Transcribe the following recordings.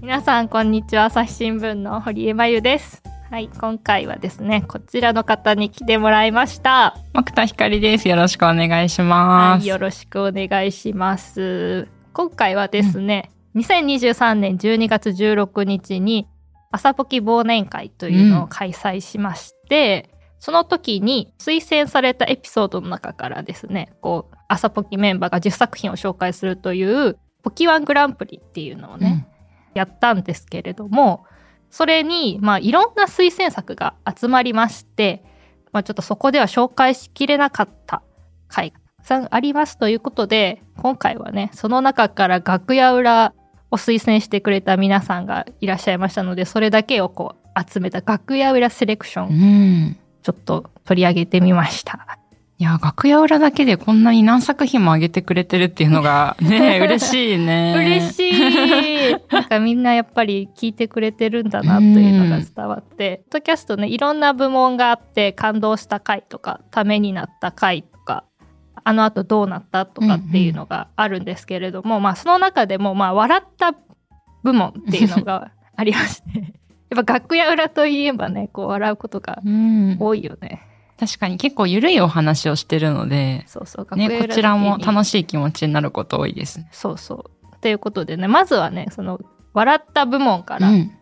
皆さんこんにちは朝日新聞の堀江真由です。はい今回はですねこちらの方に来てもらいました。木田光です。よろしくお願いします、はいよろしくお願いします。今回はですね、2023年12月16日に朝ポキ忘年会というのを開催しまして、その時に推薦されたエピソードの中からですねこう朝ポキメンバーが10作品を紹介するというポキワングランプリっていうのをね、やったんですけれどもそれに、まあ、いろんな推薦作が集まりまして、まあ、ちょっとそこでは紹介しきれなかった回がたくさんありますということで今回はねその中から楽屋裏を推薦してくれた皆さんがいらっしゃいましたのでそれだけをこう集めた楽屋裏セレクショうンんちょっと取り上げてみました。いや楽屋裏だけでこんなに何作品も上げてくれてるっていうのが ね嬉しいね。嬉しい。なんかみんなやっぱり聞いてくれてるんだなというのが伝わって、ポッドキャストねいろんな部門があって感動した回とかためになった回とかあのあとどうなったとかっていうのがあるんですけれども、まあその中でもまあ笑った部門っていうのが ありまして。やっぱ楽屋裏といえばねこう笑うことがうん。多いよね。確かに結構ゆるいお話をしてるのでそうそうねこちらも楽しい気持ちになること多いですねそうそうということでねまずはねその笑った部門からうん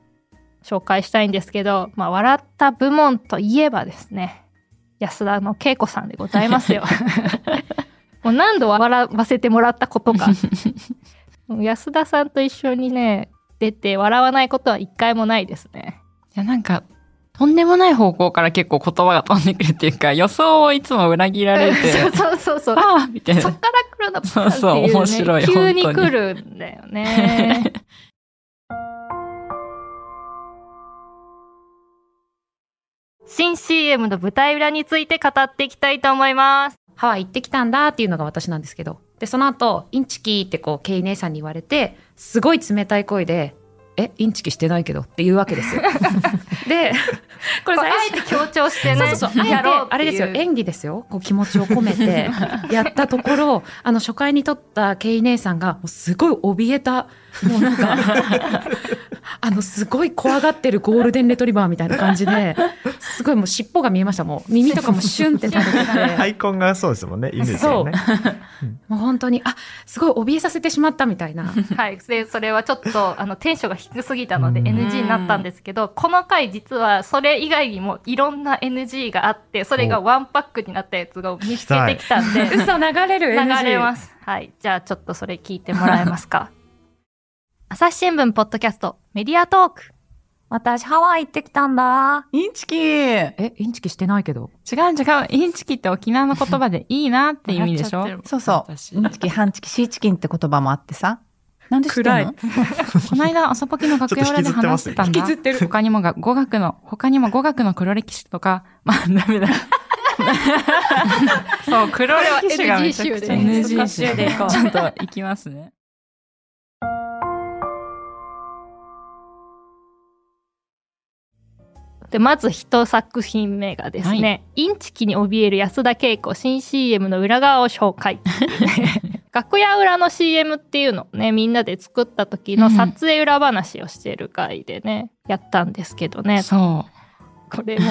紹介したいんですけど、まあ、笑った部門といえばですね安田の恵子さんでございますよ。もう何度笑わせてもらったことか 安田さんと一緒にね出て笑わないことは一回もないですね。いやなんかとんでもない方向から結構言葉が飛んでくるっていうか予想をいつも裏切られて そうそうそうそう。ああみたいなそっから来るのそうそう面白い急に来るんだよね。新 CM の舞台裏について語っていきたいと思います。ハワイ行ってきたんだっていうのが私なんですけど。で、その後、インチキってこう、ケイ姉さんに言われて、すごい冷たい声で、え、インチキしてないけどって言うわけですよ。で、これあ最えて強調してね、そうそうやろうあれですよ。演技ですよ。こう気持ちを込めて やったところ、あの初回に撮ったケイ姉さんが、すごい怯えた、もうなんか、あのすごい怖がってるゴールデンレトリバーみたいな感じで、すごいもう尻尾が見えました。もう耳とかもシュンって垂れてて。アイコンがそうですもんね。犬ですよね。もう本当に、あ、すごい怯えさせてしまったみたいな。はい、でそれはちょっとあのテンションが低すぎたのでうん NG になったんですけど、この回実はそれ以外にもいろんな NG があってそれがワンパックになったやつが見つけてきたんで 嘘流れる流 NG れます。はい、じゃあちょっとそれ聞いてもらえますか？朝日新聞ポッドキャストメディアトーク。私ハワイ行ってきたんだ。インチキえ、インチキしてないけど。違う違うインチキって沖縄の言葉でいいなって意味でしょ？そうそう。私インチキ、半チキ、シーチキンって言葉もあってさ。なんで知ってんの？この間朝ポキの楽屋裏で話してたんだ。引きずってる他にもが語学の、他にも語学の黒歴史とか、まあダメだ。そう、黒歴史がめちゃくちゃ NG 集で NG 集で。ちょっと行きますね。でまず一作品目がですね、インチキに怯える安田恵子新 CM の裏側を紹介。楽屋裏の CM っていうのをねみんなで作った時の撮影裏話をしてる回でね、やったんですけどね。そこれも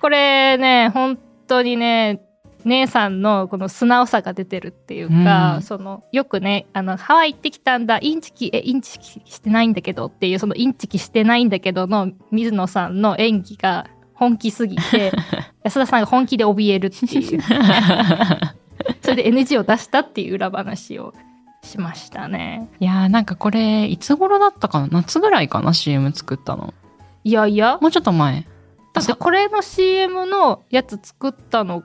これね本当にね姉さんのこの素直さが出てるっていうか、うんそのよくねあのハワイ行ってきたんだインチキえインチキしてないんだけどっていうそのインチキしてないんだけどの水野さんの演技が本気すぎて 安田さんが本気で怯えるっていうう。それで NG を出したっていう裏話をしましたねいやーなんかこれ、いつ頃だったかな？夏ぐらいかな ?CM 作ったの。いやいやもうちょっと前。だってこれの CM のやつ作ったの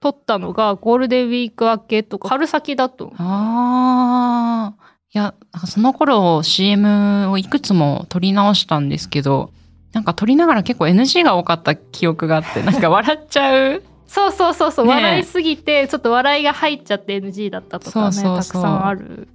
撮ったのがゴールデンウィーク明けとか春先だとああ。いや、その頃 CM をいくつも撮り直したんですけど、なんか撮りながら結構 NG が多かった記憶があって、なんか笑っちゃう。そうそうそうそう、ねえ笑いすぎてちょっと笑いが入っちゃって NG だったとかねそうそうそうたくさんある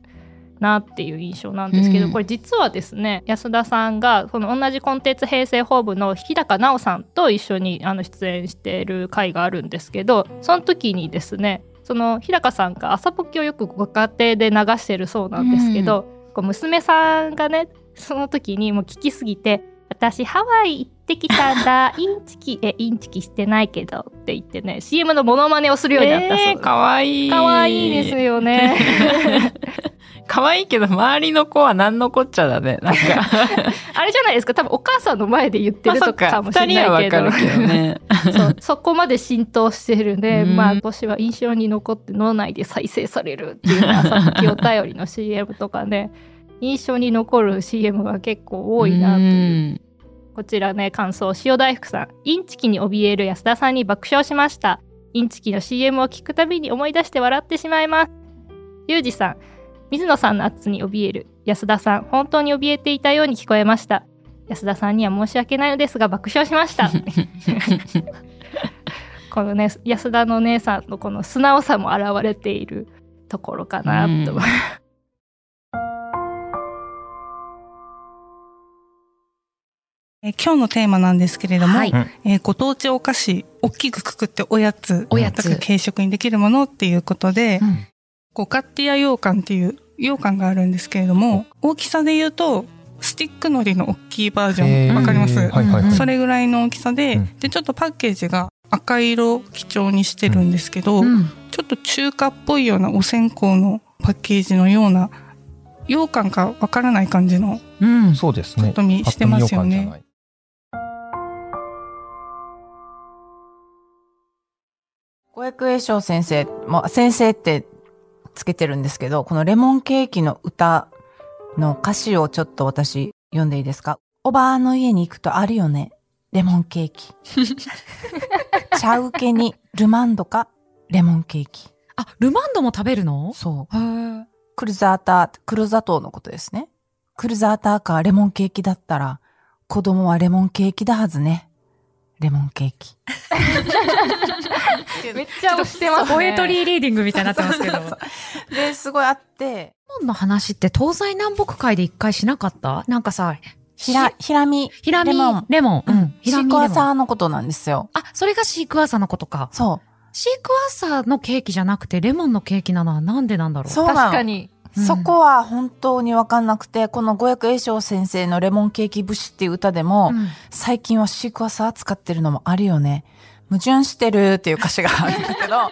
なっていう印象なんですけど、うん。これ実はですね安田さんがその同じコンテンツ平成法部の日高奈緒さんと一緒にあの出演している回があるんですけどその時にですねその日高さんが朝ポキをよくご家庭で流してるそうなんですけど、こう娘さんがねその時にもう聞きすぎて私ハワイ行ってきたんだ。インチキ。えインチキしてないけどって言ってね CM のモノマネをするようになったそうです、えー、かわいい。かわいいですよね かわいいけど、周りの子は何のこっちゃだね。なんか。あれじゃないですか。多分お母さんの前で言ってるとかもしれないけど。わかるけどね。そう。そこまで浸透してるんで、うん。まあ私は印象に残って脳内で再生されるっていうのはさっきお便りの CM とかね。印象に残る CM が結構多いなという。うん。こちらね感想。塩大福さん。インチキに怯える安田さんに爆笑しました。インチキの CM を聞くたびに思い出して笑ってしまいます。ゆうじさん水野さんの圧に怯える安田さん本当に怯えていたように聞こえました。安田さんには申し訳ないのですが爆笑しました。このね安田の姉さんのこの素直さも現れているところかなと、うん。えー今日のテーマなんですけれども、はい。えーご当地お菓子、大きくくくっておやつ、おやつ。軽食にできるものっていうことで、うんゴカッティア羊羹っていう羊羹があるんですけれども、大きさで言うと、スティック海苔の大きいバージョン、わかります、はいはいはい。それぐらいの大きさで、うん。で、ちょっとパッケージが赤色を基調にしてるんですけど、うん。ちょっと中華っぽいようなお線香のパッケージのような、羊羹かわからない感じのうん。そうですね。パッと見してますよね。小役栄翔先生も、先生ってつけてるんですけど、このレモンケーキの歌の歌詞をちょっと私読んでいいですか？おばあの家に行くとあるよね。レモンケーキ。茶受けにルマンドか？レモンケーキ。あルマンドも食べるの？そう。クルザーター、黒砂糖のことですね。クルザーターかレモンケーキだったら、子供はレモンケーキだはずね。レモンケーキ。めっちゃ押してますねポエトリーリーディングみたいになってますけど。で、すごいあって、レモンの話って東西南北会で一回しなかった？なんかさ、ひら、ひらみ、ひらみ、レモンレモン。うん。ひシー。クワーサーのことなんですよ。あ、それがシークワーサーのことか。そシークワーサーのケーキじゃなくて、レモンのケーキなのはなんでなんだろう？確かにうんそこは本当にわかんなくて、この五役栄翔先生のレモンケーキ節っていう歌でも、うん。最近はシークワーサー使ってるのもあるよね。矛盾してるっていう歌詞があるんだけど、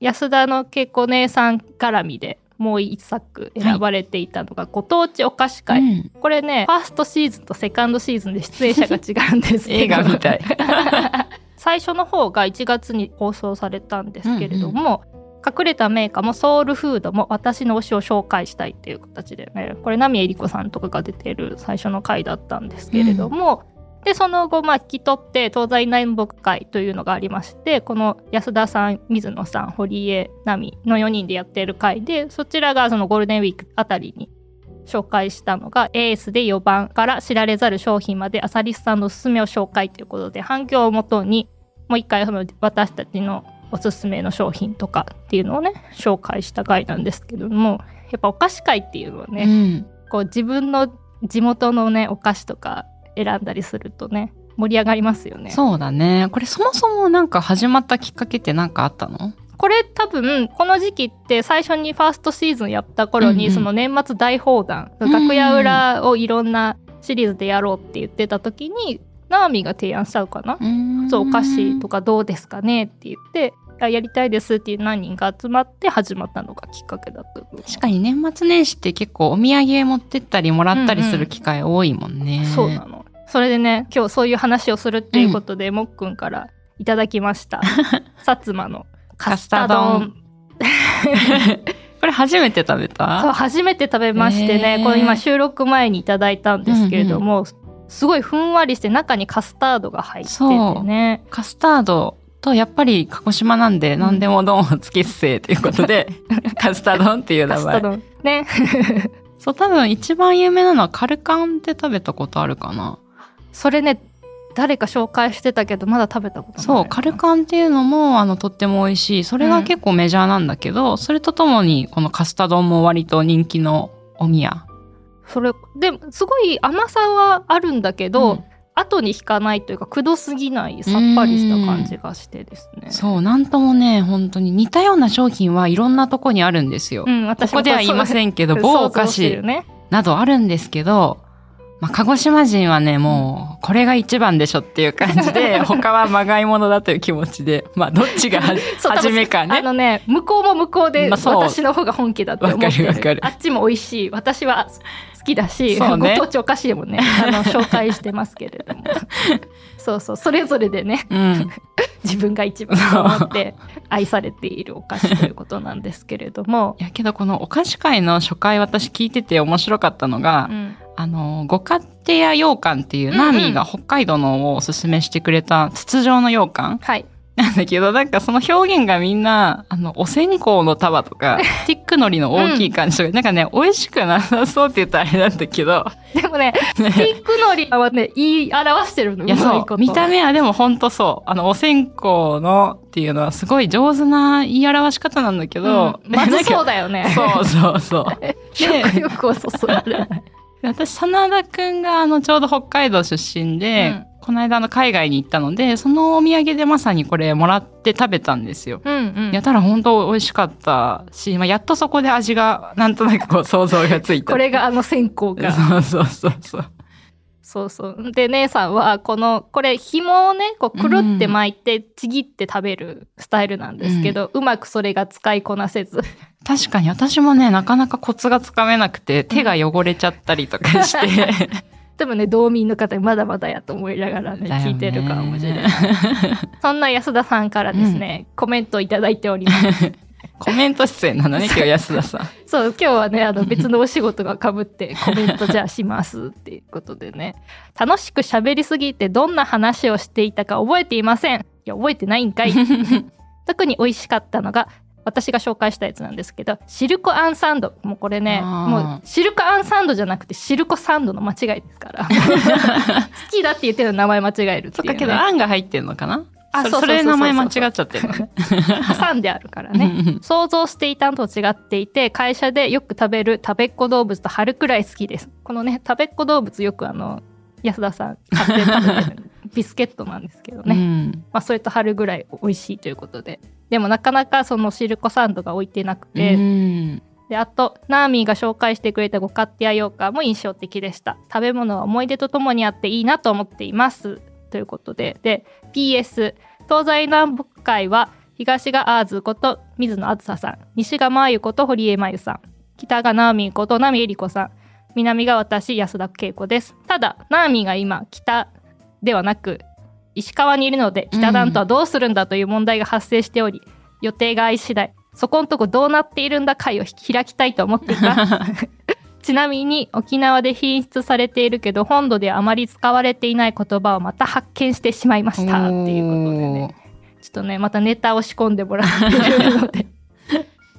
安田のけこ姉さん絡みでもう一作選ばれていたのが、ご当地お菓子会、うんこれねファーストシーズンとセカンドシーズンで出演者が違うんですけど。映画みたい。最初の方が1月に放送されたんですけれども、隠れたメーカーもソウルフードも私の推しを紹介したいっていう形でねこれ波江里子さんとかが出てる最初の回だったんですけれども、でその後まあ引き取って東西南北会というのがありましてこの安田さん水野さん堀江奈美の4人でやっている会でそちらがそのゴールデンウィークあたりに紹介したのがエースで4番から知られざる商品までアサリスさんのおすすめを紹介ということで反響をもとにもう一回その私たちのおすすめの商品とかっていうのをね紹介した回なんですけどもやっぱお菓子会っていうのはね、うんこう自分の地元のねお菓子とか選んだりするとね盛り上がりますよね。そうだね。これそもそもなんか始まったきっかけって何かあったの？これ多分この時期って最初にファーストシーズンやった頃に、うんうんその年末大放談、うん楽屋裏をいろんなシリーズでやろうって言ってた時にナーミが提案したのかな、そうお菓子とかどうですかねって言ってあやりたいですっていう何人か集まって始まったのがきっかけだった確かに年末年始って結構お土産持ってったりもらったりする機会多いもんね。そうなの。それでね今日そういう話をするっていうことで、もっくんからいただきました。薩摩のカスタ丼。これ初めて食べそうた初めて食べましてね、へー。これ今収録前にいただいたんですけれども、すごいふんわりして中にカスタードが入っててねカスタードとやっぱり鹿児島なんで何でも丼をつけっせということで、カスタードンっていう名前。カスタードね そう多分一番有名なのはカルカンって食べたことあるかな。それね誰か紹介してたけどまだ食べたことないそう、カルカンっていうのも、あの、とっても美味しい。それが結構メジャーなんだけど、それとともに、このカスタ丼も割と人気のお宮。それですごい甘さはあるんだけど、うん後に引かないというかくどすぎないさっぱりした感じがしてですね。そう、なんともね、本当に似たような商品はいろんなとこにあるんですよ。うん、こ私こでは言いませんけど、ん某お菓子ね。などあるんですけど、まあ、鹿児島人はね、もう、これが一番でしょっていう感じで、他はまがいものだという気持ちで、まあ、どっちが初めかあね。のね、向こうも向こうで、私の方が本気だって思ってる。わかるわかるあっちも美味しい。私は好きだし、ねご当地お菓子でもね、あの、紹介してますけれども。そうそう、それぞれでね、うん。自分が一番と思って愛されているお菓子ということなんですけれども。いやけどこのお菓子会の初回私聞いてて面白かったのが、うんあの、ご勝手屋羊羹っていう、うんうんナーミーが北海道のをおすすめしてくれた筒状の羊羹はい。なんだけど、なんかその表現がみんな、あの、お線香の束とか、スティックのりの大きい感じとか、なんかね、美味しくなさそうって言ったらあれなんだけど、でもね、ス ティックのりはね、言い表してるの。いや、そ、う見た目はでもほんとそう。あの、お線香のっていうのはすごい上手な言い表し方なんだけど、うんまずそうだ。だよね。そうそうそう。食欲をそそられない。私、真田くんがあの、ちょうど北海道出身で、うんこの間あの海外に行ったので、そのお土産でまさにこれもらって食べたんですよ。うんうん。やったら本当美味しかったし、まあ、やっとそこで味がなんとなくこう想像がついた。これがあの線香が。そうそうそうそう。そうそう。で、姉さんは、この、これ、紐をね、こう、くるって巻いて、ちぎって食べるスタイルなんですけど、うまくそれが使いこなせず。確かに私もね、なかなかコツがつかめなくて、手が汚れちゃったりとかして。多分ね、道民の方まだまだやと思いながらね、ね聞いてるかもしれない。そんな安田さんからですね、コメントをいただいております。コメント出演なんだね、今日安田さん。そう、今日はね、あの別のお仕事が被ってコメントじゃあしますっていうことでね。楽しく喋りすぎてどんな話をしていたか覚えていません。いや、覚えてないんかい。特に美味しかったのが、私が紹介したやつなんですけど、シルコアンサンド。もうこれね、もうシルコアンサンドじゃなくてシルコサンドの間違いですから。好きだって言ってるの名前間違えるっていう、ね。そっかけど、あんが入ってんのかな？そあそうそれで名前間違っちゃってるの？ね。挟んであるからね。想像していたのと違っていて、会社でよく食べる食べっ子動物と春くらい好きです。このね、食べっ子動物よくあの、安田さん買って食べてるビスケットなんですけどね。うんまあ、それと春ぐらい美味しいということで。でもなかなかそのシルコサンドが置いてなくて、うんで、あと、ナーミーが紹介してくれたご勝手や羊羹も印象的でした。食べ物は思い出とともにあっていいなと思っています。ということで、で、PS、東西南北海は、東がアーズこと水野あずささん、西がまゆこと堀江真由さん、北がナーミーことナミエリコさん、南が私安田恵子です。ただ、ナーミーが今、北ではなく、石川にいるので、北団とはどうするんだという問題が発生しており、予定が合い次第、そこんとこどうなっているんだ会を開きたいと思っています。ちなみに沖縄で品質されているけど本土ではあまり使われていない言葉をまた発見してしまいましたっていうことでね。ちょっとねまたネタを仕込んでもらっているので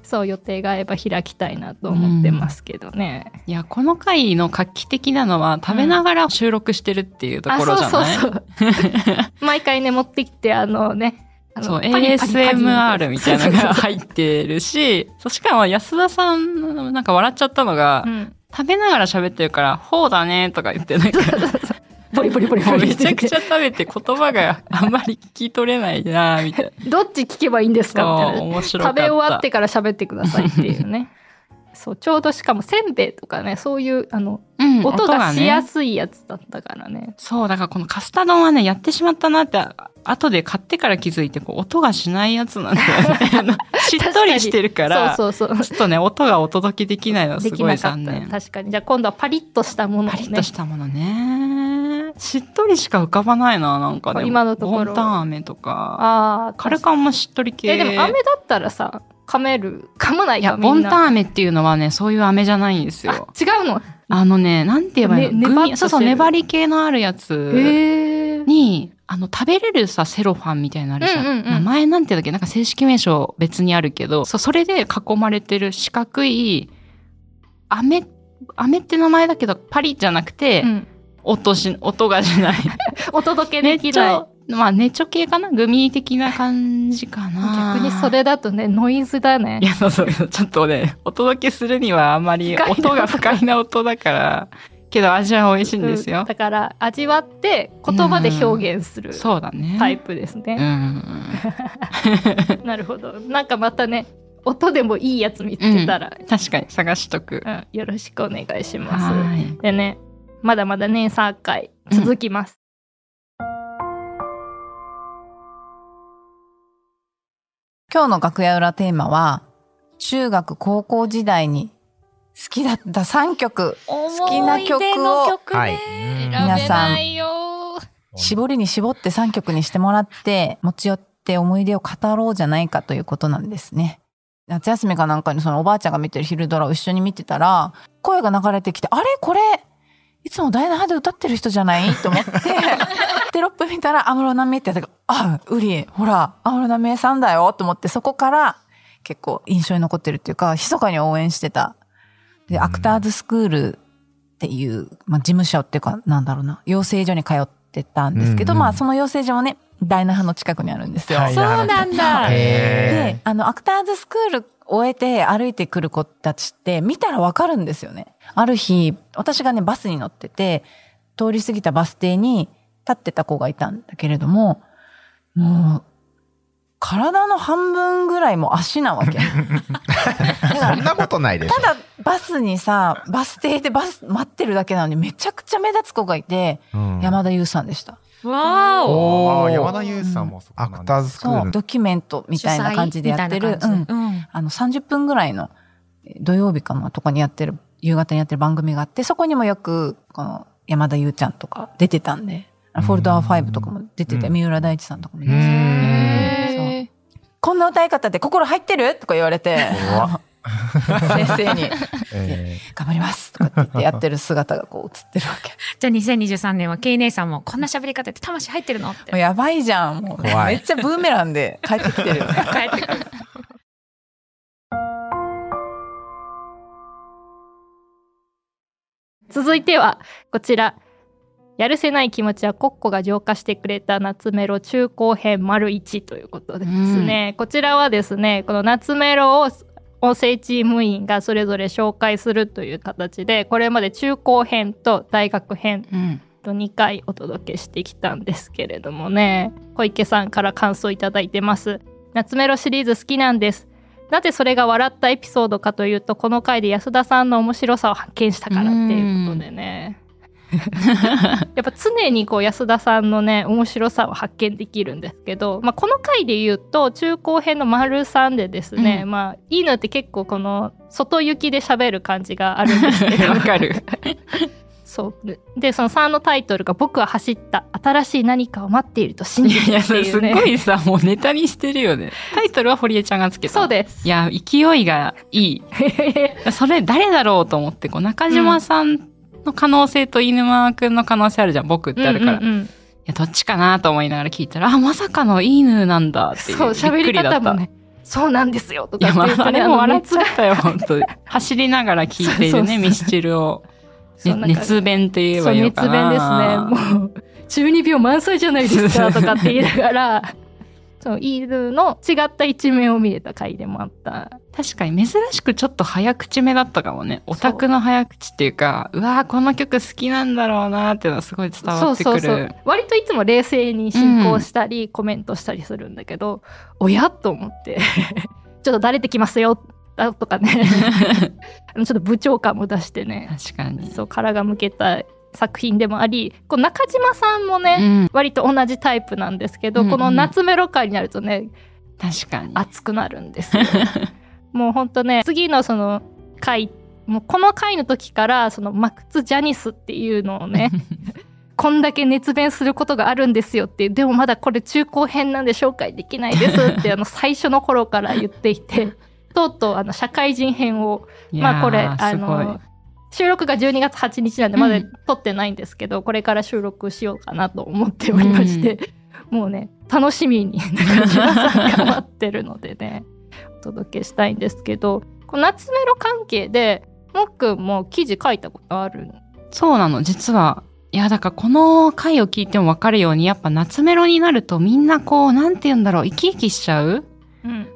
そう予定が合えば開きたいなと思ってますけどね、いや、この回の画期的なのは、食べながら収録してるっていうところじゃない、あそうそうそう。毎回ね持ってきてあのねあのそう、ASMR みたいなのが入ってるし、そうしかも安田さん、なんか笑っちゃったのが、うん。食べながら喋ってるから、ほうだねとか言って、なんか、ボリボリボリもうボリ。めちゃくちゃ食べて言葉があんまり聞き取れないなみたいな。どっち聞けばいいんですか？みたいな。面白。食べ終わってから喋ってくださいっていうね。そうちょうどしかもせんべいとかねそういうあのうん音がしやねすいやつだったからね。そう、だからこのカスタ丼はね、やってしまったなって、あ後で買ってから気づいて、こう、音がしないやつなんだよね。しっとりしてるから、そうそうそう。ちょっとね、音がお届けできないのはすごないかった。残念。確かに。じゃあ今度はパリッとしたものをパリッねとしたものね。しっとりしか浮かばないな、なんか。でも。今のところ。ボンタン飴とか。ああカルカンもしっとり系。えでも飴だったらさ噛める？噛まないいや、ボンタン飴っていうのはね、そういう飴じゃないんですよ。あ違うの？あのね、なんて言えばいいの、ねそうそう、粘り系のあるやつ。に、あの、食べれるさ、セロファンみたいなのあるじゃん。うんうんうん。名前なんていうんだっけ？なんか正式名称別にあるけど、そう、それで囲まれてる四角い、飴、飴って名前だけど、パリじゃなくて、うん音し、音がしない。お届けできないょ、まあ、ネチョ系かなグミ的な感じかな。逆にそれだとねノイズだねいや、そうそう、ちょっとね、お届けするにはあんまり音が不快な音だから、けど味は美味しいんですようん。だから味わって言葉で表現するそうだね。タイプですうね。ん。なるほど。なんかまたね、音でもいいやつ見つけたら、確かに探しとく。うんよろしくお願いします。はい。でね、まだまだ年3回続きます。今日の楽屋裏テーマは、中学高校時代に好きだった3曲、好きな曲を。皆さん絞りに絞って3曲にしてもらって、持ち寄って思い出を語ろうじゃないかということなんですね。夏休みかなんかにそのおばあちゃんが見てる昼ドラを一緒に見てたら、声が流れてきて、あれ？これ、いつもダイナハで歌ってる人じゃない？と思って、テロップ見たら、安室奈美恵ってやったから、あ、ウリ、ほら、安室奈美恵さんだよと思って、そこから結構印象に残ってるっていうか、密かに応援してた。で、アクターズスクールっていう、まあ、事務所っていうか、なんだろうな、養成所に通ってたんですけど、うんうんまあ、その養成所もね、ダイナハの近くにあるんですよ。はいそうなんだ。でへ、あの、アクターズスクール終えて歩いてくる子たちって見たらわかるんですよね。ある日、私がね、バスに乗ってて、通り過ぎたバス停に立ってた子がいたんだけれども、もう、体の半分ぐらいも足なわけ。そんなことないでしょ。ただ、バスにさ、バス停でバス待ってるだけなのにめちゃくちゃ目立つ子がいて、うん山田優さんでした。わーお。おー山田優さんもそこなんアクターズスクール。ドキュメントみたいな感じでやってる。うんあの、30分ぐらいのえー土曜日かなとかにやってる、夕方にやってる番組があって、そこにもよく、この山田優ちゃんとか出てたんで、あフォルダー5とかも出てて、うん。三浦大知さんとかも出う。てこんな歌い方で心入ってる？とか言われて、怖 先生に、え頑張りますとかって言ってやってる姿がこう映ってるわけ。じゃあ2023年はケイ姉さんもこんな喋り方って魂入ってるの？って。もうやばいじゃん。もう。めっちゃブーメランで帰ってきてる。よね。帰ってくる。続いてはこちら。やるせない気持ちはコッコが浄化してくれた夏メロ中高編丸1ということですね、こちらはですねこの夏メロを音声チーム員がそれぞれ紹介するという形でこれまで中高編と大学編うん。と2回お届けしてきたんですけれどもね。小池さんから感想いただいてます。夏メロシリーズ好きなんですなぜそれが笑ったエピソードかというとこの回で安田さんの面白さを発見したからっていうことでね。やっぱ常にこう安田さんのね面白さを発見できるんですけど、まあ、この回で言うと中高編の丸3でですね、うん。まあ犬って結構この外行きで喋る感じがあるんですけど。わかる。そうでその3のタイトルが「僕は走った新しい何かを待っていると信じる」いや、ってすっいうねごいさ、もうネタにしてるよね。タイトルは堀江ちゃんがつけた。そうですいや、勢いがいい。それ誰だろうと思って、こう中島さんの可能性と犬間くんの可能性あるじゃん、僕ってあるから。いうんうんうんや、どっちかなと思いながら聞いたら、あ、まさかの犬なんだっていう。そう喋り方もねそうなんですよといや、まあ、あかって言ってねれも笑っちゃったよ、本当に走りながら聞いているね、ミスチルを。ね熱弁って言えばいいのか熱弁な。ですね。もう12秒満載じゃないですかとかって言いながら。そう犬の違った一面を見れた回でもあった。確かに珍しくちょっと早口めだったかもね。オタクの早口っていうか、うわーこの曲好きなんだろうなーっていうのはすごい伝わってくる。そうそうそう。割といつも冷静に進行したり、コメントしたりするんだけどおや？と思って。ちょっとだれてきますよだとかね。ちょっと部長感も出してね。確かに。そう殻が向けた作品でもありこう中島さんもね、うん、割と同じタイプなんですけど、うんうん。この夏メロ回になるとね確かに。熱くなるんですよ。もうほんとね次のその回もうこの回の時からそのマクツ・ジャニスっていうのをね こんだけ熱弁することがあるんですよってでもまだこれ中高編なんで紹介できないですってあの最初の頃から言っていてとうとうあの社会人編をまあこれあの収録が12月8日なんでまだうん撮ってないんですけど、これから収録しようかなと思っておりまして、もうね楽しみに中島さんが待ってるのでねお届けしたいんですけどこの夏メロ関係でもっくんも記事書いたことあるそうなの、実は。いや、だからこの回を聞いてもわかるように、やっぱ夏メロになるとみんなこう、なんて言うんだろう、生き生きしちゃううん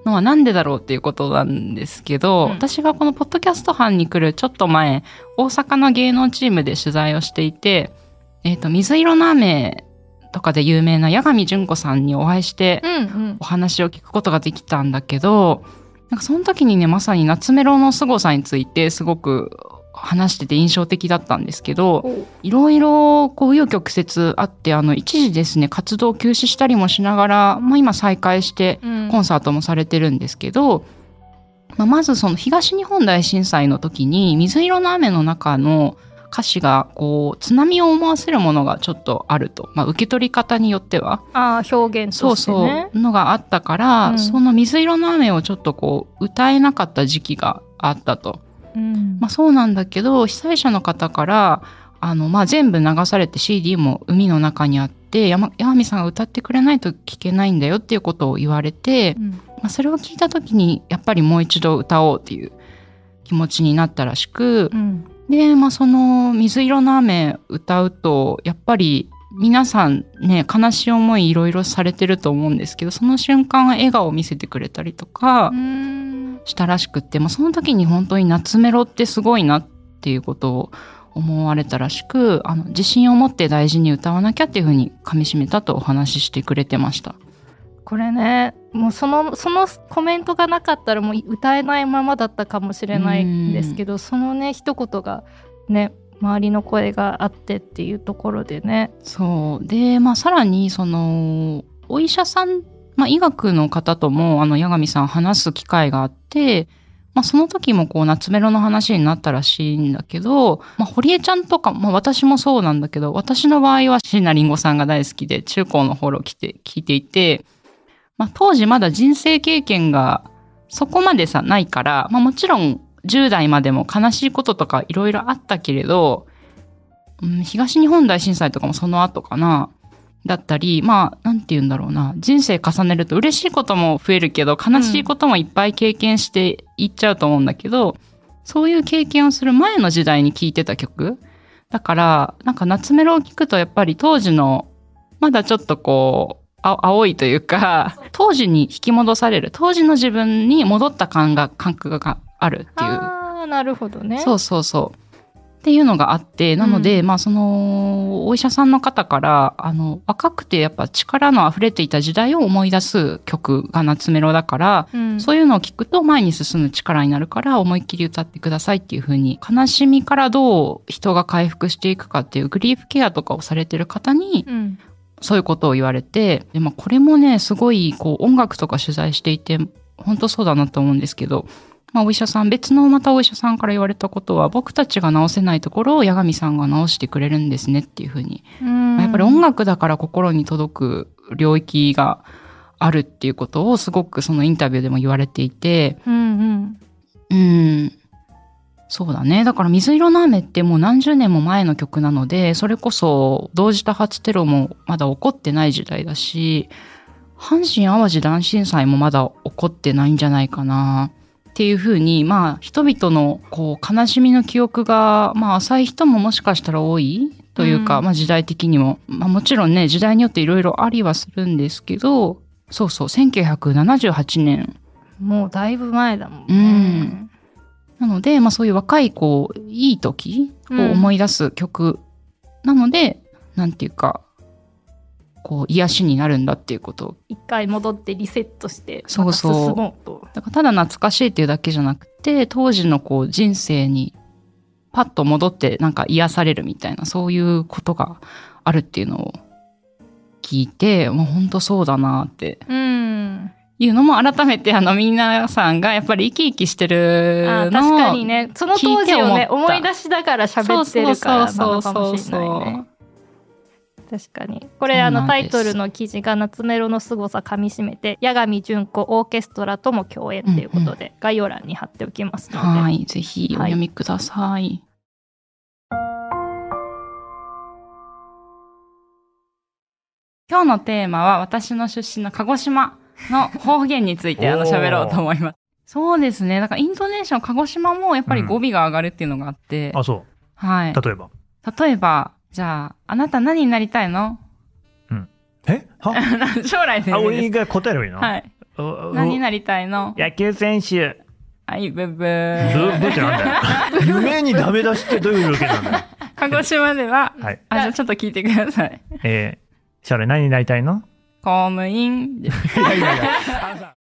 のはなんでだろうっていうことなんですけど、うん。私がこのポッドキャスト班に来るちょっと前、大阪の芸能チームで取材をしていて、えっ、と、水色の雨とかで有名な八神純子さんにお会いして、うんうん。お話を聞くことができたんだけど、なんかその時にね、まさに夏メロの凄さについてすごく話してて印象的だったんですけど、いろいろこう紆余曲折あって、あの、一時ですね、活動を休止したりもしながら、まあ今再開してうん。コンサートもされてるんですけど、まあ、まずその東日本大震災の時に水色の雨の中の歌詞がこう津波を思わせるものがちょっとあると、まあ、受け取り方によっては。ああ表現そうとしてね。そう。のがあったから、うん。その水色の雨をちょっとこう歌えなかった時期があったと。うん。まあ、そうなんだけど被災者の方からあの、まあ、全部流されて CD も海の中にあって山山美さんが歌ってくれないと聞けないんだよっていうことを言われて、うん。まあ、それを聞いた時にやっぱりもう一度歌おうっていう気持ちになったらしく、うん。で、まあ、その水色の雨歌うとやっぱり皆さんね悲しい思いいろいろされてると思うんですけどその瞬間笑顔を見せてくれたりとかうんしたらしくって、まあ、その時に本当に夏メロってすごいなっていうことを思われたらしくあの自信を持って大事に歌わなきゃっていうふうにかみしめたとお話ししてくれてました。これねもうそのそのコメントがなかったらもう歌えないままだったかもしれないんですけどそのね一言がね周りの声があってっていうところでねそう。で、まあ、さらに、その、お医者さん、まあ、医学の方とも、あの、八神さん話す機会があって、まあ、その時もこう、夏メロの話になったらしいんだけど、まあ、堀江ちゃんとか、まあ、私もそうなんだけど、私の場合は椎名林檎さんが大好きで、中高の頃来て、聞いていて、まあ、当時まだ人生経験がそこまでさ、ないから、まあ、もちろん、10代までも悲しいこととかいろいろあったけれど、うん、東日本大震災とかもその後かな。だったり、まあ、なんて言うんだろうな。人生重ねると嬉しいことも増えるけど、悲しいこともいっぱい経験していっちゃうと思うんだけど、そういう経験をする前の時代に聴いてた曲。だから、なんか夏メロを聴くとやっぱり当時の、まだちょっとこう、あ青いというか、当時に引き戻される、当時の自分に戻った感が、感覚があるっていう。ああなるほどねそうそうそう。っていうのがあって、なので、まあその、お医者さんの方から、あの、若くてやっぱ力の溢れていた時代を思い出す曲が夏メロだから、うん。そういうのを聞くと前に進む力になるから思いっきり歌ってくださいっていう風に、悲しみからどう人が回復していくかっていうグリーフケアとかをされてる方に、うん。そういうことを言われて、でまあ、これもね、すごい、こう、音楽とか取材していて、本当そうだなと思うんですけど、まあ、お医者さん、別のまたお医者さんから言われたことは、僕たちが治せないところを八神さんが治してくれるんですねっていうふうに。うんまあやっぱり音楽だから心に届く領域があるっていうことをすごくそのインタビューでも言われていて、うんうんうん。そうだね。だから水色の雨ってもう何十年も前の曲なので、それこそ同時多発テロもまだ起こってない時代だし、阪神淡路大震災もまだ起こってないんじゃないかな。っていうふうに、まあ人々のこう悲しみの記憶が、まあ浅い人ももしかしたら多いというか、うん。まあ時代的にも。まあもちろんね、時代によっていろいろありはするんですけど、そうそう、1978年。もうだいぶ前だもんね。うん。なので、まあそういう若い、こう、いい時を思い出す曲。なので、なんていうか、こう、癒しになるんだっていうこと。を。一回戻ってリセットしてそうそう。また進もうと。だからただ懐かしいっていうだけじゃなくて、当時のこう、人生にパッと戻ってなんか癒されるみたいな、そういうことがあるっていうのを聞いて、もう本当そうだなって。うん。いうのも改めてあの皆さんがやっぱり生き生きしてるあのを確かにね。その当時をね思い出しながら喋ってるからなそうのかもそうそうそしれないう。ね確かにこれあのタイトルの記事が「夏メロの凄さかみしめて八神純子オーケストラとも共演」ということで、概要欄に貼っておきますので、はい、ぜひお読みください。今日のテーマは私の出身の鹿児島の方言について あの喋ろうと思います。そうですね。だからイントネーション、鹿児島もやっぱり語尾が上がるっていうのがあって、あ、そはい。う。例えば？例えば、じゃあ、あなた何になりたいの？え？は？将来であ、俺が答えればいいのはい。何になりたいの？野球選手。はい、ブブブー。ーブーってなんだよ。夢にダメ出しってどういうわけなんだよ。鹿児島では、はい。あ、じゃあちょっと聞いてください。えー、将来何になりたいの？公務員。いやいやいや。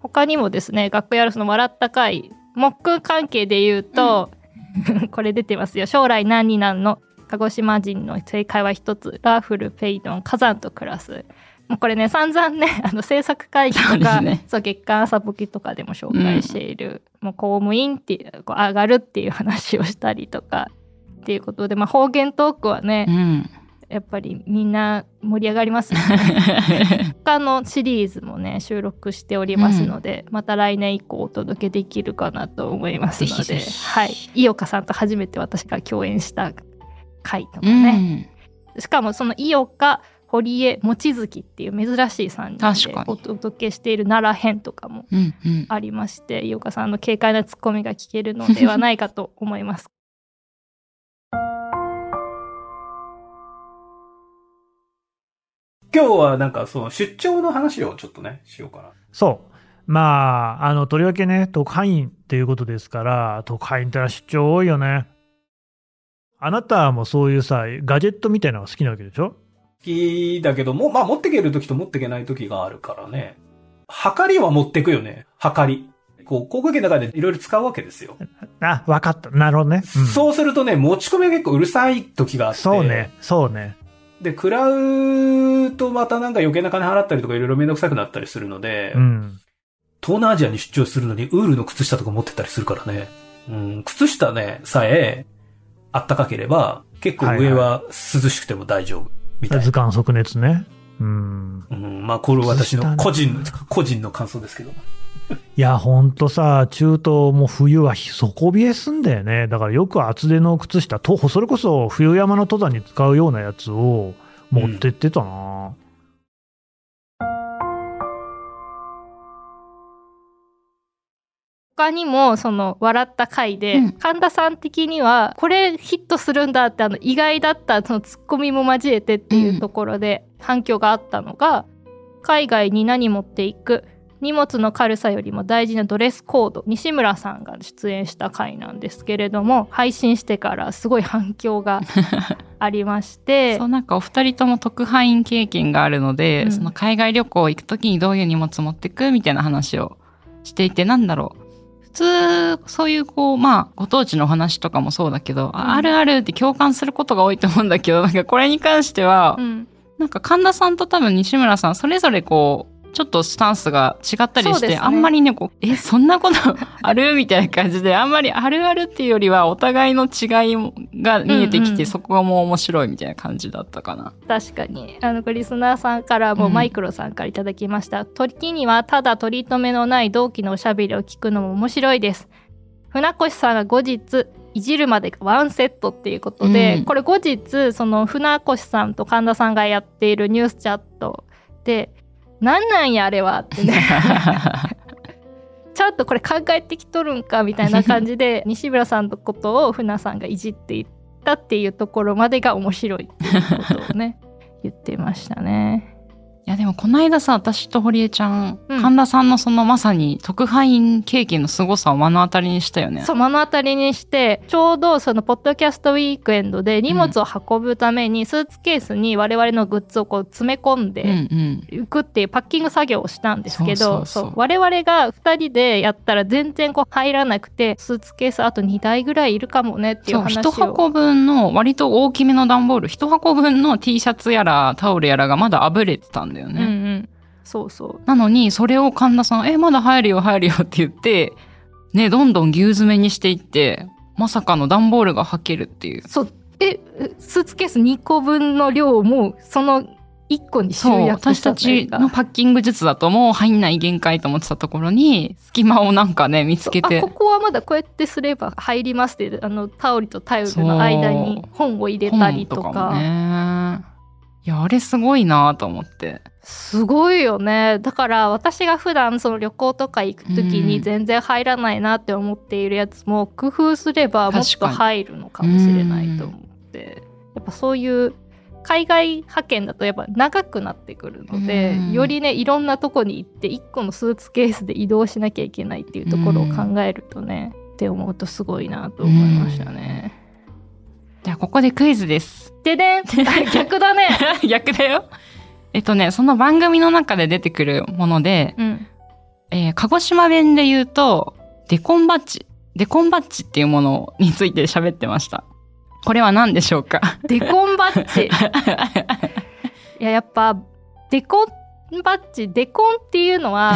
他にもですね、楽屋のその笑った回、木関係で言うと、これ出てますよ。将来何になるの？鹿児島人の正解は一つ。ラーフル、ペイドン、火山と暮らす。もうこれね、散々ね、あの制作会議とそうねそう月刊朝ぼきとかでも紹介している、もう公務員っていう、こう上がるっていう話をしたりとか、っていうことで、まあ方言トークはねう、ん。やっぱりみんな盛り上がりますよね。他のシリーズもね収録しておりますので、また来年以降お届けできるかなと思いますのではい井岡さんと初めて私が共演した回とかうね、ん。しかもその井岡堀江望月っていう珍しい3人でお届けしている奈良編とかもうんうん。ありまして井岡さんの軽快なツッコミが聞けるのではないかと思います。今日はなんかその出張の話をちょっとね、しようかな。そう。まあ、あの、とりわけね、特派員っていうことですから、特派員ってのは出張多いよね。あなたもそういうさ、ガジェットみたいなのが好きなわけでしょ？好きだけども、まあ持ってける時と持ってけない時があるからね。はかりは持ってくよね。はかり。こう、航空機の中でいろいろ使うわけですよ。あ、わかった。なるほどね。うんそうするとね、持ち込みが結構うるさい時があって。そうね。そうね。で、食らうとまたなんか余計な金払ったりとかいろいろめんどくさくなったりするので、うん。東南アジアに出張するのにウールの靴下とか持ってったりするからね。うん、靴下ね、さえ、あったかければ、結構上は涼しくても大丈夫。みたいな。図鑑即熱ね。うん。うん、まあこれは私の個人、個人の感想ですけど。いや、ほんとさ、中東も冬は底冷えすんだよね。だからよく厚手の靴下と、それこそ冬山の登山に使うようなやつを持ってってたな。他にもその笑った回で、うん神田さん的にはこれヒットするんだってあの意外だったそのツッコミも交えてっていうところで反響があったのが、海外に何持っていく荷物の軽さよりも大事なドレスコード西村さんが出演した回なんですけれども配信してからすごい反響が ありまして。そうなんかお二人とも特派員経験があるので、うん。その海外旅行行くときにどういう荷物持ってくみたいな話をしていてなんだろう。普通そういうこうまあご当地のお話とかもそうだけど、ああるあるって共感することが多いと思うんだけどなんかこれに関しては、うん。なんか神田さんと多分西村さんそれぞれこうちょっとスタンスが違ったりして、ね。あんまりねこうえそんなこと ある？みたいな感じであんまりあるあるっていうよりはお互いの違いが見えてきて、うんうんそこがもう面白いみたいな感じだったかな。確かに。あのリスナーさんからもうんマイクロさんからいただきました、時にはただ取り留めのない同期のおしゃべりを聞くのも面白いです。船越さんが後日いじるまでがワンセットっていうことで、うん。これ後日その船越さんと神田さんがやっているニュースチャットで「なんなんやあれは」ってね ちゃんとこれ考えてきとるんかみたいな感じで 西村さんのことを船さんがいじっていったっていうところまでが面白いっていうことをね言ってましたね。いやでもこの間さ私と堀江ちゃん、うん神田さんのそのまさに特派員経験の凄さを目の当たりにしたよね。そう目の当たりにしてちょうどそのポッドキャストウィークエンドで荷物を運ぶためにスーツケースに我々のグッズをこう詰め込んでん。いくっていうパッキング作業をしたんですけど我々が2人でやったら全然こう入らなくてスーツケースあと2台ぐらいいるかもねっていうそう話を一箱分の割と大きめの段ボール一箱分の T シャツやらタオルやらがまだあぶれてたんだよね。うんうん。そうそう。なのにそれを神田さん「えまだ入るよ入るよ」って言ってねどんどん牛詰めにしていってまさかの段ボールが履けるっていう。そう。えスーツケース2個分の量をもうその1個に集約した私たちのパッキング術だともう入んない限界と思ってたところに隙間をなんかね見つけて。あここはまだこうやってすれば入りますってあのタオルとタオルの間に本を入れたりとか。本とかもねいやあれすごいなと思って。すごいよね。だから私が普段その旅行とか行く時うん。に全然入らないなって思っているやつも工夫すればもっと入るのかもしれないと思って。やっぱそういう海外派遣だとやっぱ長くなってくるのでうん。よりねいろんなとこに行って1個のスーツケースで移動しなきゃいけないっていうところを考えるとね、って思うとすごいなと思いましたね。じゃあここでクイズです。ででん 逆だね。逆だよ。えっとね、その番組の中で出てくるもので、うん、えー鹿児島弁で言うと、デコンバッチ。デコンバッチっていうものについて喋ってました。これは何でしょうか？デコンバッチ。いややっぱデコンバッチデコンっていうのは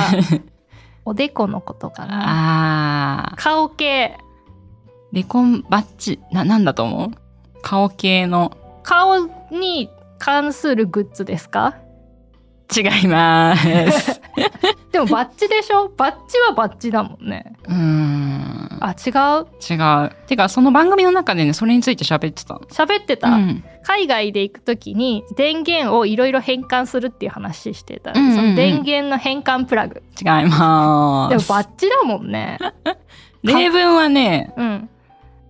おでこのことかな。あー、顔系デコンバッチ。な、なんだと思う？顔系の。顔に関するグッズですか？違います。でもバッチでしょ？バッチはバッチだもんね。うーん。あ違う？違う。てか、その番組の中でね、それについて喋ってたの。喋ってた、うん。海外で行く時に電源をいろいろ変換するっていう話してた、うんうんうんその電源の変換プラグ違いまでもす。バッチだもんね 例文はね、うん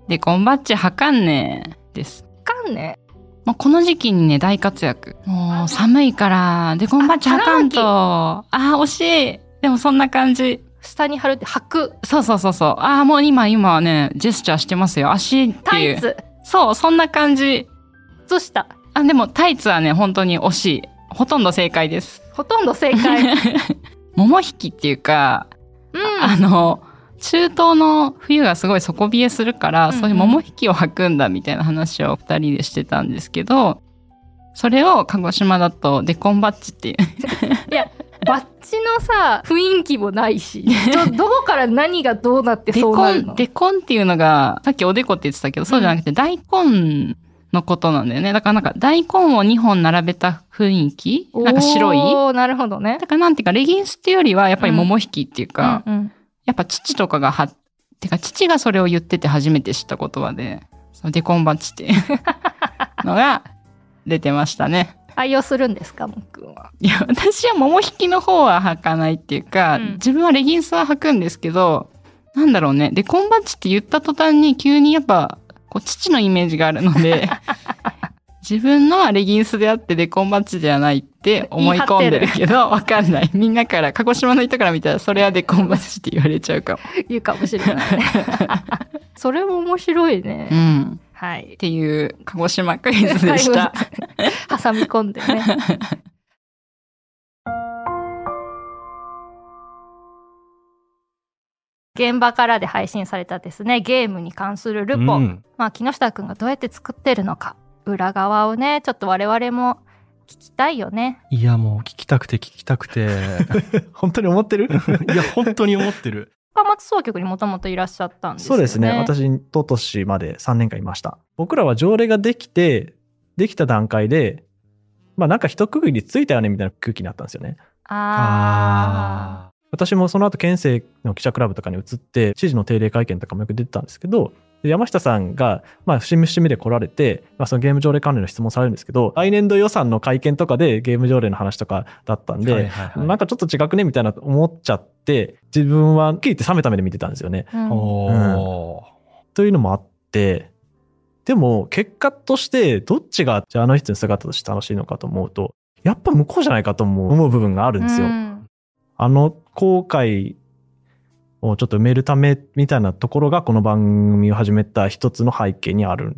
デコンバッチはかんねえです。かんねもうこの時期にね、大活躍。もう寒いから、デコンバッチはかんと。ああー、惜しい。でもそんな感じ。下に貼るって履く？そうそうそうそう。ああ、もう今、今はね、ジェスチャーしてますよ。足っていう。タイツそう、そんな感じ。靴下あ、でもタイツはね、本当に惜しい。ほとんど正解です。ほとんど正解 桃引きっていうか、うんあの、中東の冬がすごい底冷えするから、うんうん。そういう桃引きを履くんだみたいな話を二人でしてたんですけど、それを鹿児島だとデコンバッチっていう。いやバッチのさ雰囲気もないし どこから何がどうなってそうなるの？デコンっていうのが、さっきおでこって言ってたけど、そうじゃなくて大根のことなんだよね。だからなんか大根を2本並べた雰囲気？なんか白い？おーなるほどね。だからなんていうか、レギンスっていうよりはやっぱり桃引きっていうか、うんうんやっぱ父とかがは、てか父がそれを言ってて初めて知った言葉で、そのデコンバッチっていう のが出てましたね。愛用するんですかもっくんは？いや、私は桃引きの方は履かないっていうか、うん。自分はレギンスは履くんですけど、なんだろうね、デコンバッチって言った途端に急にやっぱ、こう父のイメージがあるので、自分のはレギンスであってデコンバッチではないって思い込んでるけど、わかんない。みんなから、鹿児島の人から見たらそれはデコンバッチって言われちゃうかも。言うかもしれないね。それも面白いね、うん。はい。っていう鹿児島クイズでした。挟み込んでね。現場からで配信されたですね。ゲームに関するルポ、うん。まあ木下くんがどうやって作ってるのか裏側をねちょっと我々も聞きたいよねいや、もう聞きたくて聞きたくて。本当に思ってる？いや、本当に思ってる。高松総局にもともといらっしゃったんですよねそうですね。私、一昨年まで3年間いました。僕らは条例ができて、できた段階で、まあなんか一区切りついたよねみたいな空気になったんですよね。あ私もその後県政の記者クラブとかに移って知事の定例会見とかもよく出てたんですけどで山下さんが、まあ、節目節目で来られて、まあ、そのゲーム条例関連の質問されるんですけど来年度予算の会見とかでゲーム条例の話とかだったんで、はいはいはいなんかちょっと違くねみたいな思っちゃって自分は聞いて冷めた目で見てたんですよね。ー、うんおー。というのもあってでも結果としてどっちがじゃああの人の姿として楽しいのかと思うとやっぱ向こうじゃないかと思う思う部分があるんですよ。うんあの後悔をちょっと埋めるためみたいなところがこの番組を始めた一つの背景にある。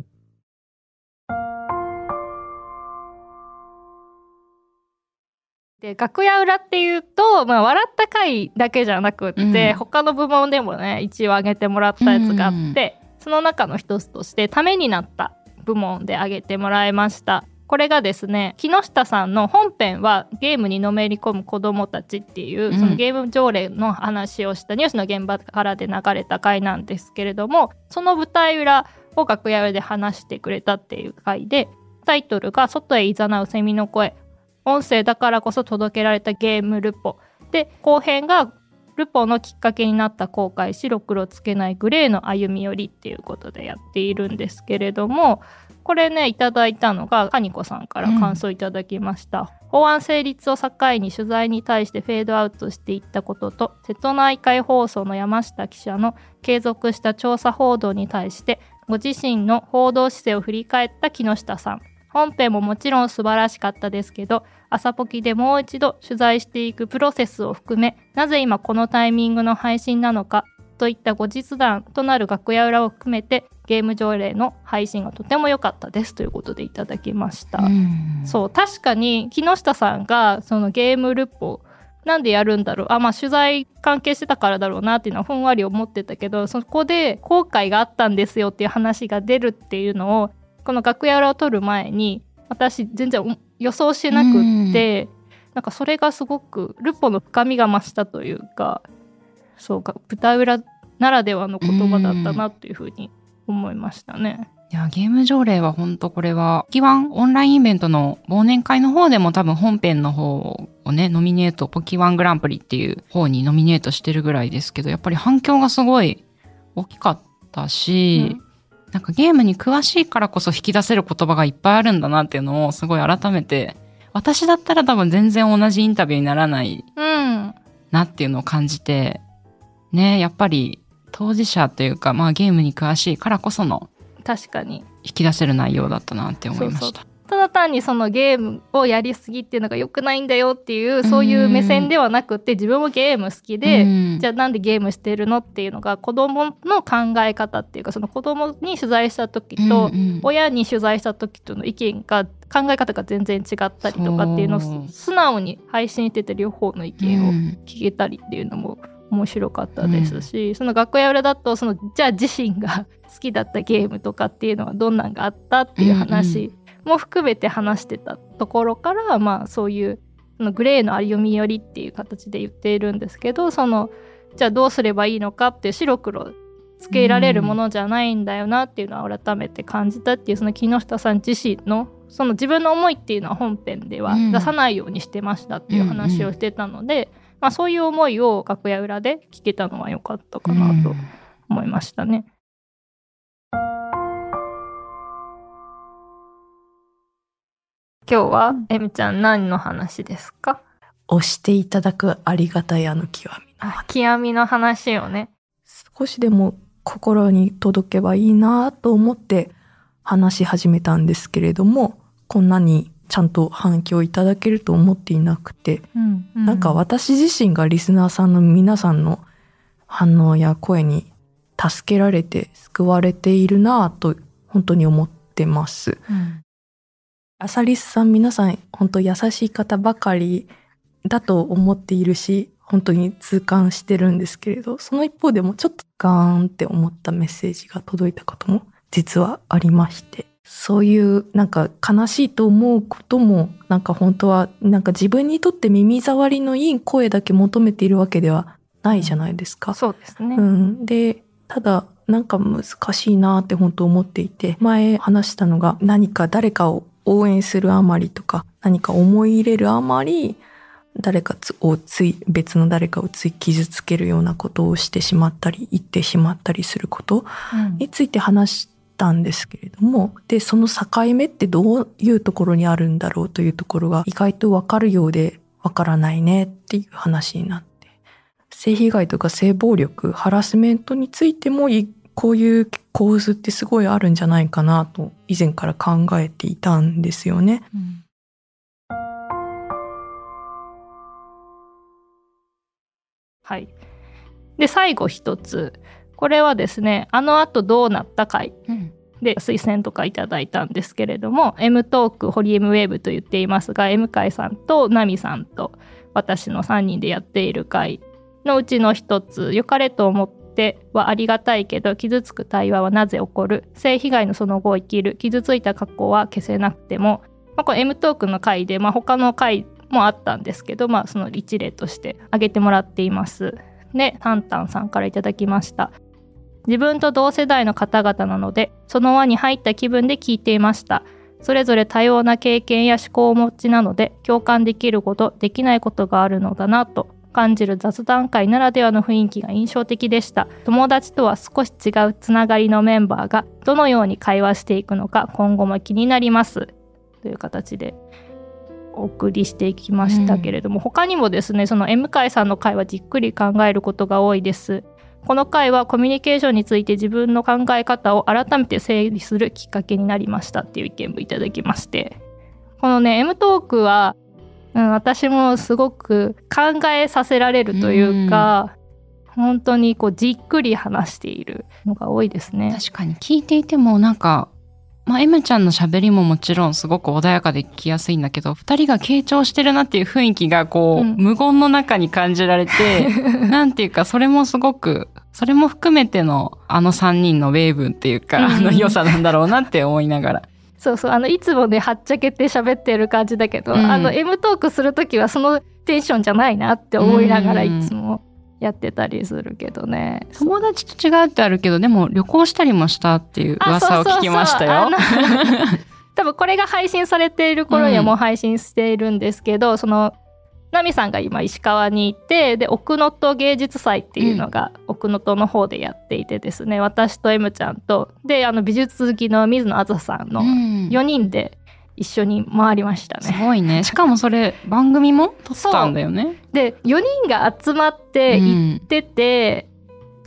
で楽屋裏っていうと、まあ、笑った回だけじゃなくって、うん。他の部門でもね一応挙げてもらったやつがあって、その中の一つとしてためになった部門で挙げてもらいましたこれがですね木下さんの本編はゲームにのめり込む子どもたちっていう、うん。そのゲーム条例の話をしたニュースの現場からで流れた回なんですけれどもその舞台裏を楽屋裏で話してくれたっていう回でタイトルが「外へ誘うセミの声」音声だからこそ届けられたゲームルポ。で後編がルポのきっかけになった後悔白黒つけないグレーの歩み寄りっていうことでやっているんですけれどもこれねいただいたのがカニコさんから感想いただきました、法案成立を境に取材に対してフェードアウトしていったことと瀬戸内海放送の山下記者の継続した調査報道に対してご自身の報道姿勢を振り返った木下さん。本編ももちろん素晴らしかったですけど朝ポキでもう一度取材していくプロセスを含めなぜ今このタイミングの配信なのかといった後日談となる楽屋裏を含めてゲーム条例の配信がとても良かったですということでいただきました。うん。そう確かに木下さんがそのゲームルポなんでやるんだろう。あまあ取材関係してたからだろうなっていうのはふんわり思ってたけどそこで後悔があったんですよっていう話が出るっていうのをこの楽屋裏を撮る前に私全然予想してなくって、なんかそれがすごくルポの深みが増したというかそうか舞台裏ならではの言葉だったなっていうふうに思いましたね。いや、ゲーム条例は本当これは、ポキワンオンラインイベントの忘年会の方でも多分本編の方をね、ノミネート、ポキワングランプリっていう方にノミネートしてるぐらいですけど、やっぱり反響がすごい大きかったし、なんかゲームに詳しいからこそ引き出せる言葉がいっぱいあるんだなっていうのをすごい改めて、私だったら多分全然同じインタビューにならないうん、なっていうのを感じて、ね、やっぱり当事者というか、まあゲームに詳しいからこその確かに。引き出せる内容だったなって思いました。ただ単にそのゲームをやりすぎっていうのが良くないんだよっていうそういう目線ではなくて自分もゲーム好きで、うん。じゃあなんでゲームしてるのっていうのが子供の考え方っていうかその子供に取材した時と、親に取材した時との意見が考え方が全然違ったりとかっていうのを素直に配信してて両方の意見をうん。聞けたりっていうのも面白かったですし、その楽屋裏だとそのじゃあ自身が 好きだったゲームとかっていうのはどんなんがあったっていう話も含めて話してたところから、まあそういうそのグレーの歩み寄りっていう形で言っているんですけどそのじゃあどうすればいいのかって白黒つけられるものじゃないんだよなっていうのは改めて感じたっていうその木下さん自身のその自分の思いっていうのは本編ではうん。出さないようにしてましたっていう話をしてたので、まあ、そういう思いを楽屋裏で聞けたのは良かったかなと思いましたね。今日はえみちゃん何の話ですか？押していただくありがたいあの極みのあ極みの話をね。少しでも心に届けばいいなと思って話し始めたんですけれどもこんなにちゃんと反響いただけると思っていなくて、なんか私自身がリスナーさんの皆さんの反応や声に助けられて救われているなぁと本当に思ってます。アサリスさん皆さん本当優しい方ばかりだと思っているし本当に痛感してるんですけれどその一方でもちょっとガーンって思ったメッセージが届いたことも実はありましてそういうなんか悲しいと思うこともなんか本当はなんか自分にとって耳障りのいい声だけ求めているわけではないじゃないですか。そうですね。うん、でただなんか難しいなって本当思っていて前話したのが何か誰かを応援するあまりとか何か思い入れるあまり誰かをつい別の誰かをつい傷つけるようなことをしてしまったり言ってしまったりすることについて話したんですけれどもでその境目ってどういうところにあるんだろうというところが意外とわかるようでわからないねっていう話になって性被害とか性暴力ハラスメントについてもこういう構図ってすごいあるんじゃないかなと以前から考えていたんですよね。うんはい。で、最後一つ。これはですね、あの後どうなった回で推薦とかいただいたんですけれども、M トーク、ホリエムウェーブと言っていますが、M 会さんとナミさんと私の3人でやっている回のうちの一つ、良かれと思ってはありがたいけど、傷つく対話はなぜ起こる？性被害のその後を生きる傷ついた過去は消せなくても、まあ、これ M トークの回で、まあ、他の回もあったんですけど、まあ、その一例として挙げてもらっています。で、タンタンさんからいただきました。自分と同世代の方々なので、その輪に入った気分で聞いていました。それぞれ多様な経験や思考をお持ちなので、共感できること、できないことがあるのだなと感じる雑談会ならではの雰囲気が印象的でした。友達とは少し違うつながりのメンバーがどのように会話していくのか今後も気になります。という形でお送りしていきましたけれども、他にもですねその M 会さんの会はじっくり考えることが多いですこの回はコミュニケーションについて自分の考え方を改めて整理するきっかけになりましたっていう意見もいただきまして。このね M トークは、うん、私もすごく考えさせられるというか、本当にこうじっくり話しているのが多いですね。確かに聞いていてもなんかまあ、M ちゃんの喋りももちろんすごく穏やかで聞きやすいんだけど、二人が傾聴してるなっていう雰囲気がこう、うん。無言の中に感じられて、なんていうか、それもすごく、それも含めてのあの三人のウェーブンっていうか、うんあの良さなんだろうなって思いながら。そうそうあのいつもねはっちゃけて喋ってる感じだけど、うんあの M トークする時はそのテンションじゃないなって思いながらうんいつもやってたりするけどね。友達と違うってあるけど、でも旅行したりもしたっていう噂を聞きましたよ。多分これが配信されている頃にはもう配信しているんですけど、そのナミさんが今石川にいてで奥能登芸術祭っていうのが奥能登の方でやっていてですね、私と M ちゃんとであの美術好きの水野あずさんのうん4人で一緒に回りましたね。すごいね。しかもそれ番組も撮ったんだよね。で4人が集まって行ってて、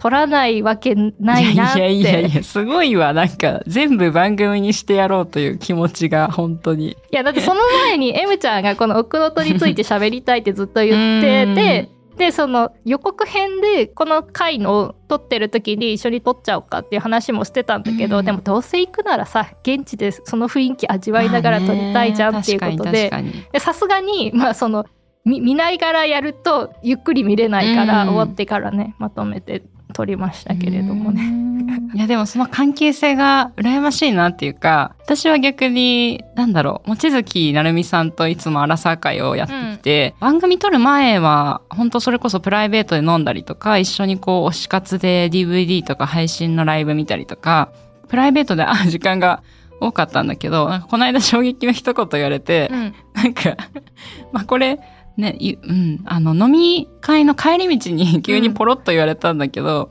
撮らないわけないなって。いやいやいやいや、すごいわ。なんか、全部番組にしてやろうという気持ちが、本当に。いやだってその前に M ちゃんがこの奥能登について喋りたいってずっと言ってて でその予告編でこの回の撮ってる時に一緒に撮っちゃおうかっていう話もしてたんだけど、でもどうせ行くならさ現地でその雰囲気味わいながら撮りたいじゃんっていうことで。さすがにまあその見見ながらやるとゆっくり見れないから、うん。終わってからねまとめて撮りましたけれどもね。いやでもその関係性が羨ましいなっていうか、私は逆に、なんだろう、望月成美さんといつもアラサー会をやってきて、番組撮る前は、本当それこそプライベートで飲んだりとか、一緒にこう、推し活で DVD とか配信のライブ見たりとか、プライベートで会う時間が多かったんだけど、この間衝撃の一言言われて、うん。なんか、まあこれ、ね、いうん、あの、飲み会の帰り道に 急にポロッと言われたんだけど、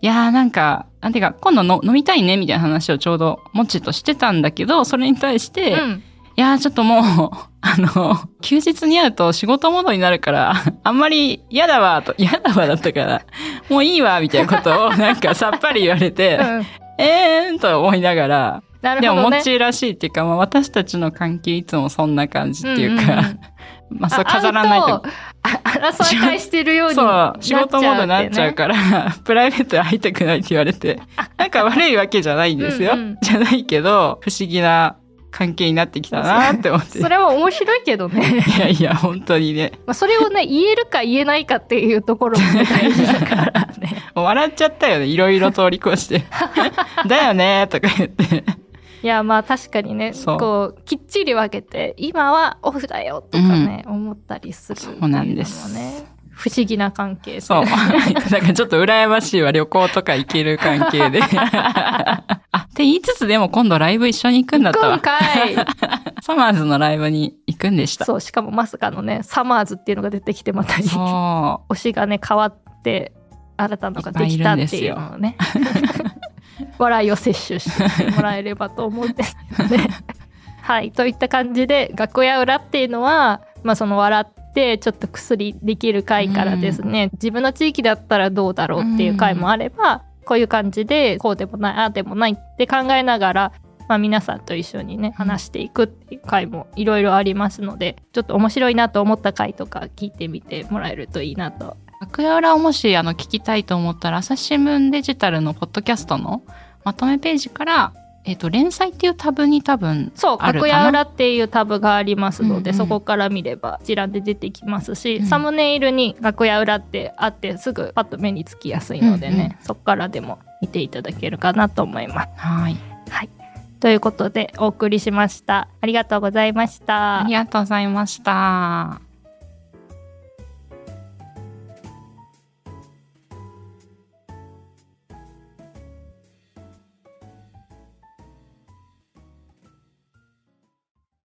いやーなんか、なんていうか、今度の飲みたいねみたいな話をちょうど、もちとしてたんだけど、それに対して、うん。いやーちょっともう、あの、休日に会うと仕事モードになるから、あんまり嫌だわ、と、嫌だわだったから、もういいわ、みたいなことを なんかさっぱり言われて、うん。えーんと思いながら、でも、なるほどね。もちらしいっていうか、まあ、私たちの関係いつもそんな感じっていうか、うんうんうんまあ、そう飾らないと。あ争い会してるようにそなっう、仕事モードになっちゃうかから、プライベートで会いたくないって言われて、なんか悪いわけじゃないんですよ。うんうんじゃないけど、不思議な関係になってきたなって思って。それは面白いけどね。いやいや、本当にね。まあそれをね言えるか言えないかっていうところもね大事だからね。笑っちゃったよね。いろいろ通り越して。だよねとか言って。いやまあ確かにねそうこうきっちり分けて今はオフだよとかね、思ったりするっていうのもそうなんですね不思議な関係性。そう。なんかちょっと羨ましいわ。旅行とか行ける関係で。あ、って言いつつでも今度ライブ一緒に行くんだったわ。今回 サマーズのライブに行くんでした。そうしかもまさかのねサマーズっていうのが出てきてまたそ推しがね変わって新たなのができたっていうのをね笑いを摂取してもらえればと思うんですけどね。はいといった感じで楽屋裏っていうのは、まあ、その笑ってちょっと薬できる回からですね、自分の地域だったらどうだろうっていう回もあれば、こういう感じでこうでもないああでもないって考えながら、まあ、皆さんと一緒にね話していくっていう回もいろいろありますのでちょっと面白いなと思った回とか聞いてみてもらえるといいなと楽屋裏をもしあの聞きたいと思ったら、朝日新聞デジタルのポッドキャストのまとめページから、えっ、と、連載っていうタブに多分そうかな楽屋裏っていうタブがありますので、うんうんそこから見れば一覧で出てきますし、うんサムネイルに楽屋裏ってあってすぐパッと目につきやすいのでね、そこからでも見ていただけるかなと思います。はい。はい、ということでお送りしました。ありがとうございました。ありがとうございました。